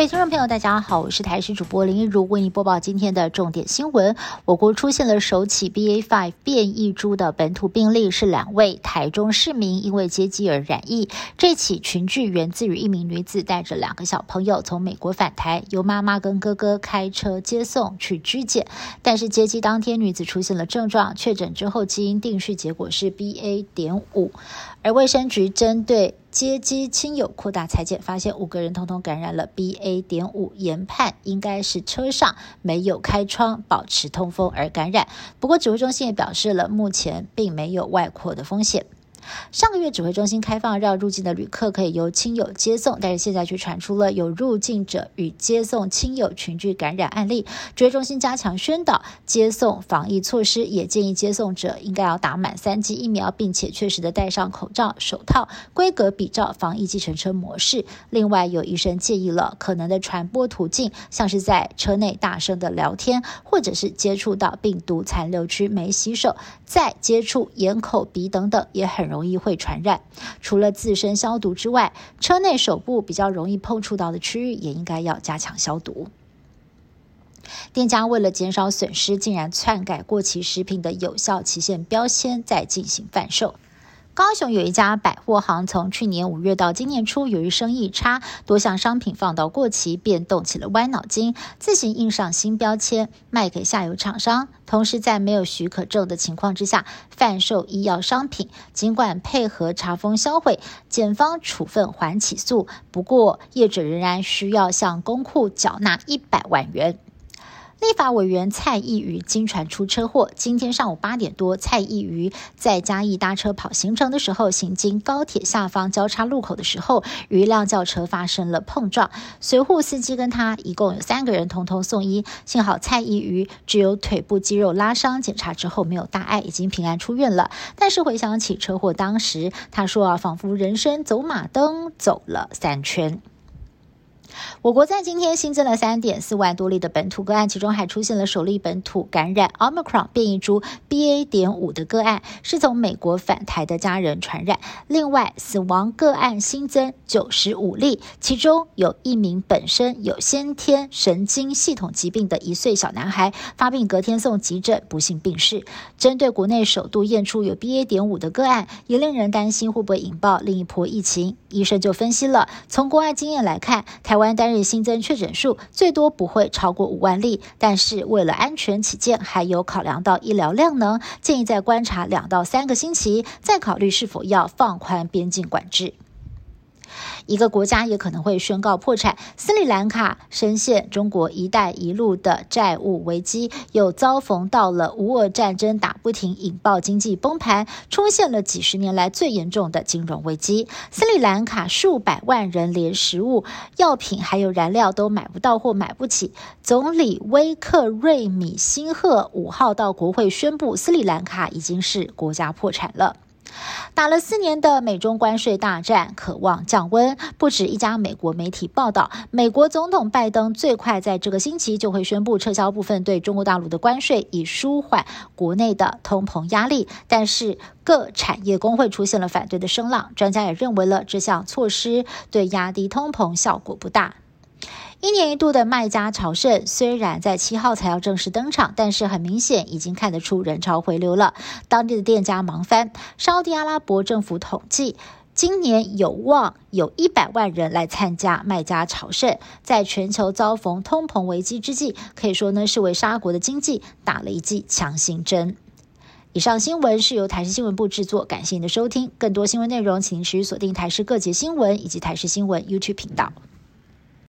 各位听众朋友，大家好，我是台视主播林一如，为您播报今天的重点新闻。我国出现了首起 BA.5 变异株的本土病例，是两位台中市民因为接机而染疫。这起群聚源自于一名女子带着两个小朋友从美国返台，由妈妈跟哥哥开车接送去居检。但是接机当天，女子出现了症状，确诊之后基因定序结果是 BA. 点五，而卫生局针对。接机亲友扩大裁剪，发现五个人通通感染了 BA. 点五，研判应该是车上没有开窗保持通风而感染。不过指挥中心也表示了，目前并没有外扩的风险。上个月指挥中心开放让入境的旅客可以由亲友接送，但是现在却传出了有入境者与接送亲友群聚感染案例。指挥中心加强宣导接送防疫措施，也建议接送者应该要打满三剂疫苗，并且确实的戴上口罩、手套，规格比照防疫计程车模式。另外，有医生建议了可能的传播途径，像是在车内大声的聊天，或者是接触到病毒残留区没洗手，再接触眼、口、鼻等等，也很容。易会传染，除了自身消毒之外，车内手部比较容易碰触到的区域也应该要加强消毒。店家为了减少损失，竟然篡改过期食品的有效期限标签，再进行贩售。高雄有一家百货行，从去年五月到今年初，由于生意差，多项商品放到过期，便动起了歪脑筋，自行印上新标签，卖给下游厂商。同时，在没有许可证的情况之下，贩售医药商品。尽管配合查封销毁，检方处分还起诉，不过业者仍然需要向公库缴纳一百万元。立法委员蔡意瑜经传出车祸，今天上午八点多，蔡意瑜在嘉义搭车跑行程的时候，行经高铁下方交叉路口的时候，与一辆轿车发生了碰撞。随护司机跟他一共有三个人，通通送医。幸好蔡意瑜只有腿部肌肉拉伤，检查之后没有大碍，已经平安出院了。但是回想起车祸当时，他说啊，仿佛人生走马灯走了三圈。我国在今天新增了三点四万多例的本土个案，其中还出现了首例本土感染 Omicron 变异株 BA. 点五的个案，是从美国返台的家人传染。另外，死亡个案新增九十五例，其中有一名本身有先天神经系统疾病的一岁小男孩，发病隔天送急诊，不幸病逝。针对国内首度验出有 BA. 点五的个案，也令人担心会不会引爆另一波疫情。医生就分析了，从国外经验来看，台湾单日新增确诊数最多不会超过五万例，但是为了安全起见，还有考量到医疗量能，建议再观察两到三个星期，再考虑是否要放宽边境管制。一个国家也可能会宣告破产。斯里兰卡深陷中国“一带一路”的债务危机，又遭逢到了无俄战争打不停，引爆经济崩盘，出现了几十年来最严重的金融危机。斯里兰卡数百万人连食物、药品还有燃料都买不到或买不起。总理威克瑞米辛赫五号到国会宣布，斯里兰卡已经是国家破产了。打了四年的美中关税大战，渴望降温。不止一家美国媒体报道，美国总统拜登最快在这个星期就会宣布撤销部分对中国大陆的关税，以舒缓国内的通膨压力。但是各产业工会出现了反对的声浪，专家也认为了这项措施对压低通膨效果不大。一年一度的卖家朝圣，虽然在七号才要正式登场，但是很明显已经看得出人潮回流了。当地的店家忙翻。沙地阿拉伯政府统计，今年有望有一百万人来参加卖家朝圣。在全球遭逢通膨危机之际，可以说呢是为沙国的经济打了一剂强心针。以上新闻是由台视新闻部制作，感谢您的收听。更多新闻内容，请持续锁定台视各节新闻以及台视新闻 YouTube 频道。